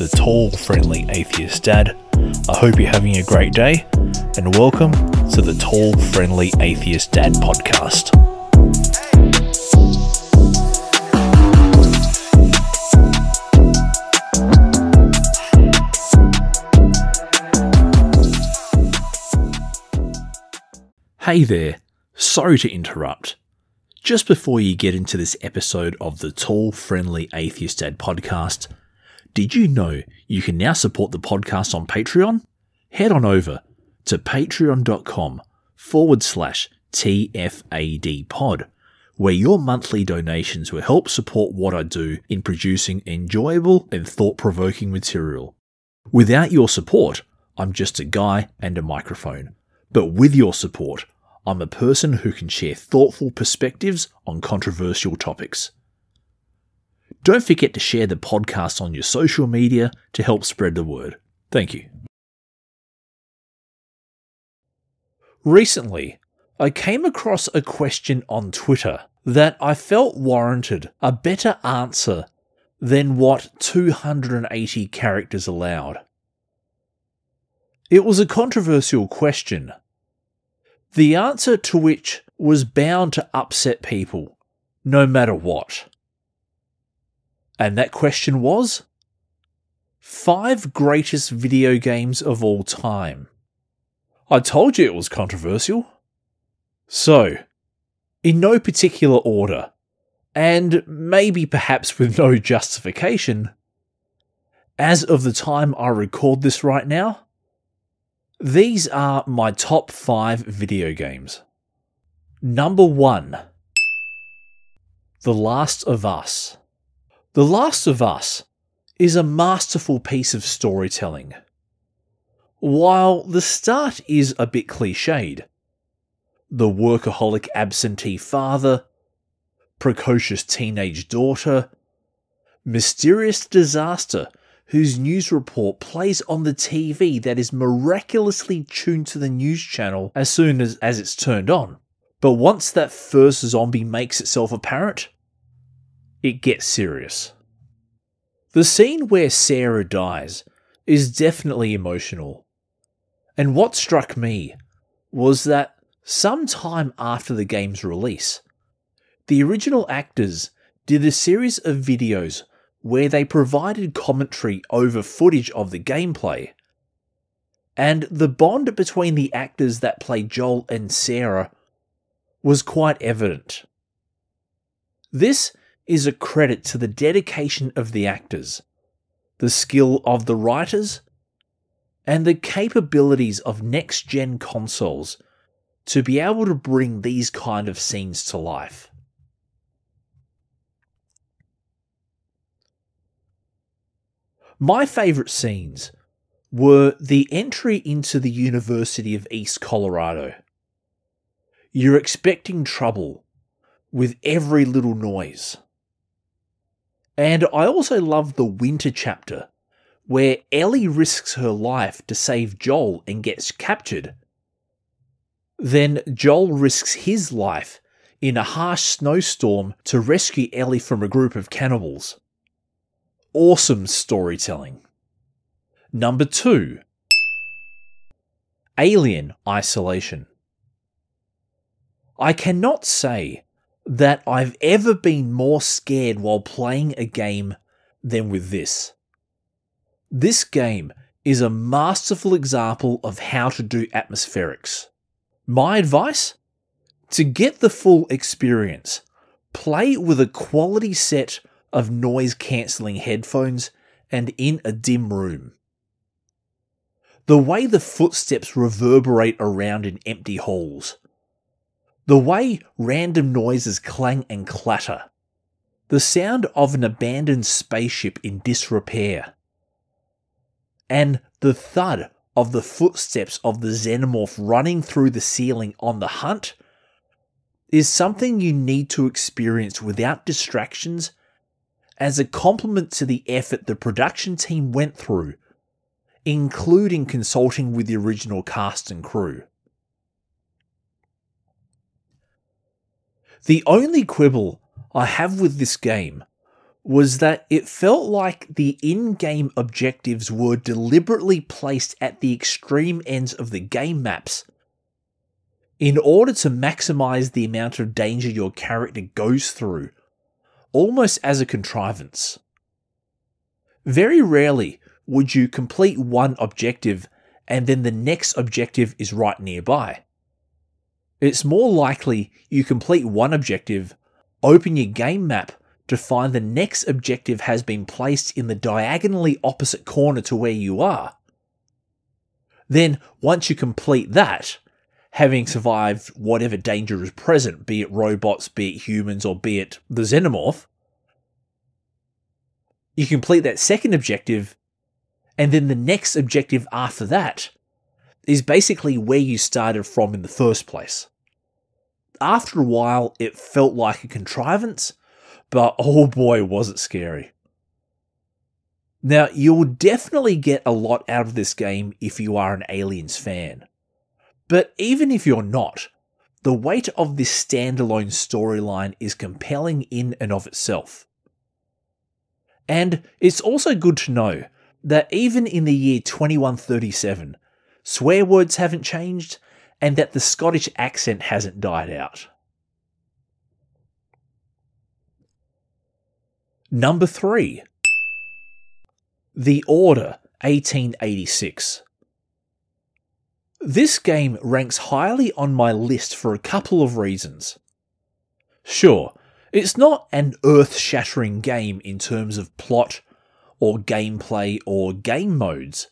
the tall, friendly atheist dad. I hope you're having a great day, and welcome to the Tall, Friendly Atheist Dad podcast. Hey there, sorry to interrupt. Just before you get into this episode of the Tall Friendly Atheist Dad podcast, did you know you can now support the podcast on Patreon? Head on over to patreon.com forward slash TFAD pod, where your monthly donations will help support what I do in producing enjoyable and thought provoking material. Without your support, I'm just a guy and a microphone. But with your support, I'm a person who can share thoughtful perspectives on controversial topics. Don't forget to share the podcast on your social media to help spread the word. Thank you. Recently, I came across a question on Twitter that I felt warranted a better answer than what 280 characters allowed. It was a controversial question the answer to which was bound to upset people, no matter what. And that question was Five greatest video games of all time. I told you it was controversial. So, in no particular order, and maybe perhaps with no justification, as of the time I record this right now, these are my top five video games. Number one The Last of Us. The Last of Us is a masterful piece of storytelling. While the start is a bit cliched, the workaholic absentee father, precocious teenage daughter, mysterious disaster whose news report plays on the TV that is miraculously tuned to the news channel as soon as, as it's turned on. But once that first zombie makes itself apparent, it gets serious. The scene where Sarah dies is definitely emotional. And what struck me was that some time after the game's release, the original actors did a series of videos where they provided commentary over footage of the gameplay. And the bond between the actors that play Joel and Sarah was quite evident. This is a credit to the dedication of the actors, the skill of the writers, and the capabilities of next gen consoles to be able to bring these kind of scenes to life. My favourite scenes were the entry into the University of East Colorado. You're expecting trouble with every little noise. And I also love the winter chapter, where Ellie risks her life to save Joel and gets captured. Then Joel risks his life in a harsh snowstorm to rescue Ellie from a group of cannibals awesome storytelling. Number two, Alien Isolation. I cannot say that I've ever been more scared while playing a game than with this. This game is a masterful example of how to do atmospherics. My advice? To get the full experience, play with a quality set of noise cancelling headphones and in a dim room. The way the footsteps reverberate around in empty halls. The way random noises clang and clatter. The sound of an abandoned spaceship in disrepair. And the thud of the footsteps of the xenomorph running through the ceiling on the hunt is something you need to experience without distractions as a compliment to the effort the production team went through, including consulting with the original cast and crew. The only quibble I have with this game was that it felt like the in game objectives were deliberately placed at the extreme ends of the game maps in order to maximize the amount of danger your character goes through, almost as a contrivance. Very rarely would you complete one objective and then the next objective is right nearby. It's more likely you complete one objective, open your game map to find the next objective has been placed in the diagonally opposite corner to where you are. Then, once you complete that, having survived whatever danger is present, be it robots, be it humans, or be it the xenomorph, you complete that second objective, and then the next objective after that is basically where you started from in the first place. After a while, it felt like a contrivance, but oh boy, was it scary. Now, you'll definitely get a lot out of this game if you are an Aliens fan. But even if you're not, the weight of this standalone storyline is compelling in and of itself. And it's also good to know that even in the year 2137, swear words haven't changed and that the Scottish accent hasn't died out. Number 3 The Order 1886. This game ranks highly on my list for a couple of reasons. Sure, it's not an earth shattering game in terms of plot, or gameplay, or game modes,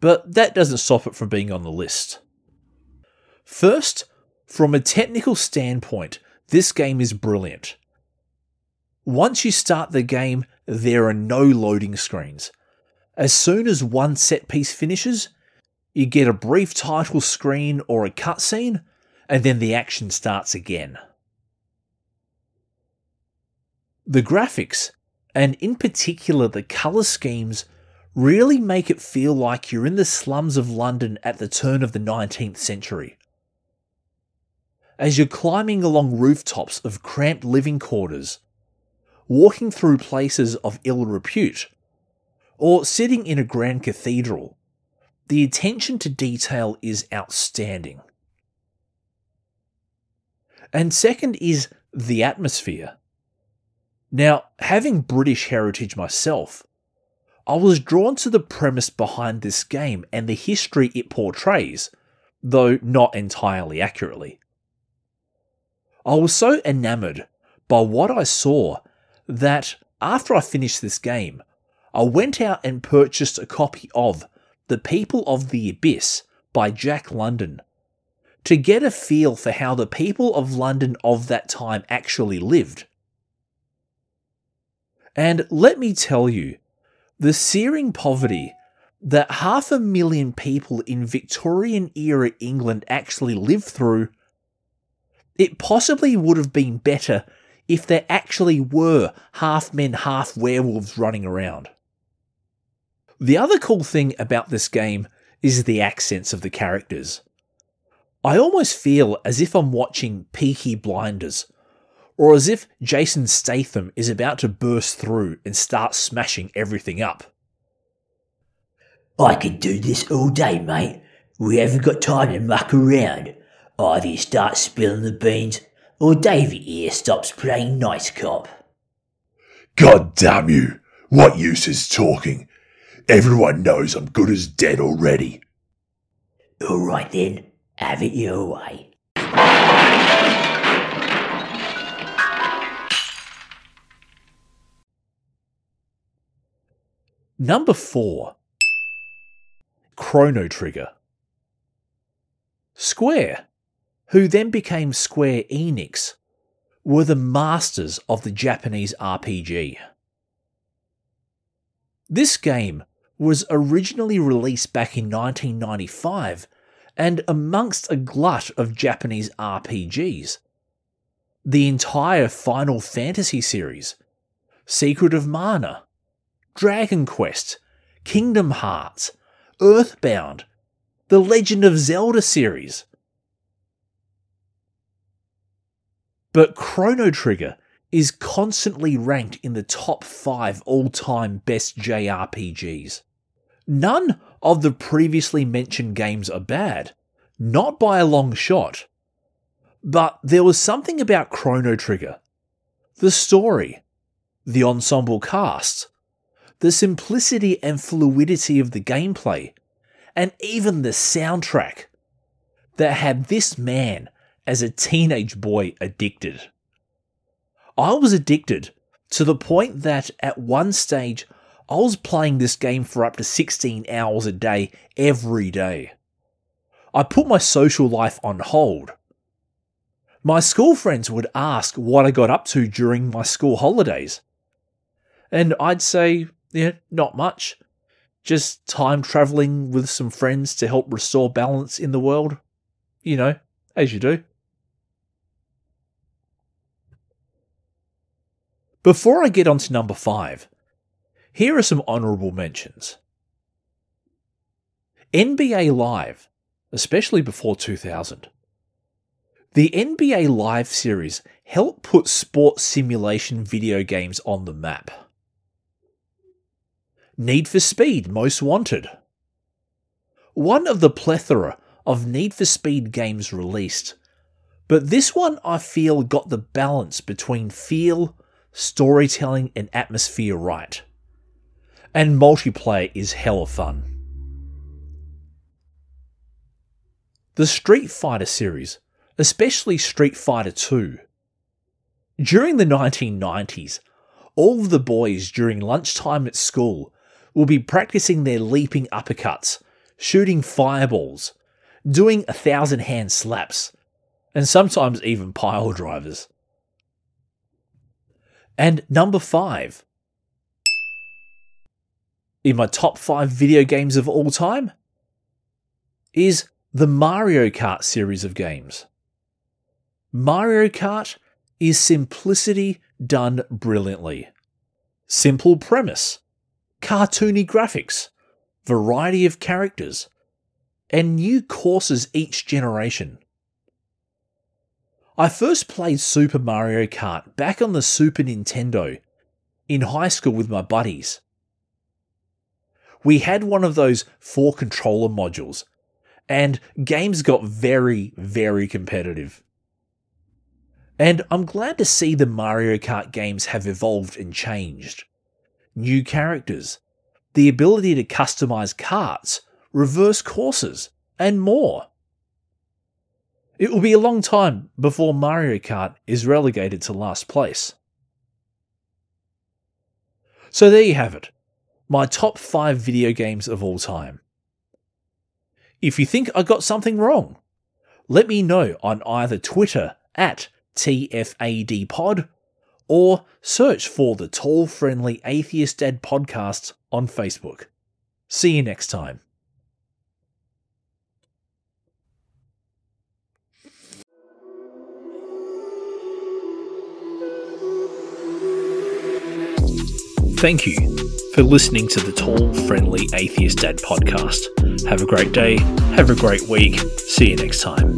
but that doesn't stop it from being on the list. First, from a technical standpoint, this game is brilliant. Once you start the game, there are no loading screens. As soon as one set piece finishes, you get a brief title screen or a cutscene, and then the action starts again. The graphics, and in particular the colour schemes, really make it feel like you're in the slums of London at the turn of the 19th century. As you're climbing along rooftops of cramped living quarters, walking through places of ill repute, or sitting in a grand cathedral, the attention to detail is outstanding. And second is the atmosphere. Now, having British heritage myself, I was drawn to the premise behind this game and the history it portrays, though not entirely accurately. I was so enamoured by what I saw that after I finished this game, I went out and purchased a copy of the People of the Abyss by Jack London to get a feel for how the people of London of that time actually lived. And let me tell you, the searing poverty that half a million people in Victorian era England actually lived through, it possibly would have been better if there actually were half men, half werewolves running around. The other cool thing about this game is the accents of the characters. I almost feel as if I'm watching Peaky Blinders, or as if Jason Statham is about to burst through and start smashing everything up. I could do this all day, mate. We haven't got time to muck around. Either you start spilling the beans, or Davy here stops playing nice cop. God damn you! What use is talking? Everyone knows I'm good as dead already. All right then, have it your way. Number 4 Chrono Trigger. Square, who then became Square Enix, were the masters of the Japanese RPG. This game was originally released back in 1995 and amongst a glut of Japanese RPGs. The entire Final Fantasy series, Secret of Mana, Dragon Quest, Kingdom Hearts, Earthbound, the Legend of Zelda series. But Chrono Trigger is constantly ranked in the top 5 all-time best JRPGs. None of the previously mentioned games are bad, not by a long shot. But there was something about Chrono Trigger. The story, the ensemble cast, the simplicity and fluidity of the gameplay, and even the soundtrack that had this man as a teenage boy addicted. I was addicted to the point that at one stage I was playing this game for up to 16 hours a day every day. I put my social life on hold. My school friends would ask what I got up to during my school holidays. And I'd say, yeah, not much. Just time traveling with some friends to help restore balance in the world. You know, as you do. Before I get on to number five, here are some honourable mentions. NBA Live, especially before 2000. The NBA Live series helped put sports simulation video games on the map. Need for Speed Most Wanted. One of the plethora of Need for Speed games released, but this one I feel got the balance between feel, storytelling, and atmosphere right and multiplayer is hella fun. The Street Fighter series, especially Street Fighter 2. During the 1990s, all of the boys during lunchtime at school will be practicing their leaping uppercuts, shooting fireballs, doing a thousand hand slaps, and sometimes even pile drivers. And number 5, in my top five video games of all time is the Mario Kart series of games. Mario Kart is simplicity done brilliantly. Simple premise, cartoony graphics, variety of characters, and new courses each generation. I first played Super Mario Kart back on the Super Nintendo in high school with my buddies we had one of those four controller modules, and games got very, very competitive. And I'm glad to see the Mario Kart games have evolved and changed. New characters, the ability to customize karts, reverse courses, and more. It will be a long time before Mario Kart is relegated to last place. So there you have it my top 5 video games of all time. If you think I got something wrong, let me know on either Twitter at TFADpod or search for the Tall Friendly Atheist Dad podcast on Facebook. See you next time. Thank you for listening to the Tall, Friendly Atheist Dad podcast. Have a great day, have a great week. See you next time.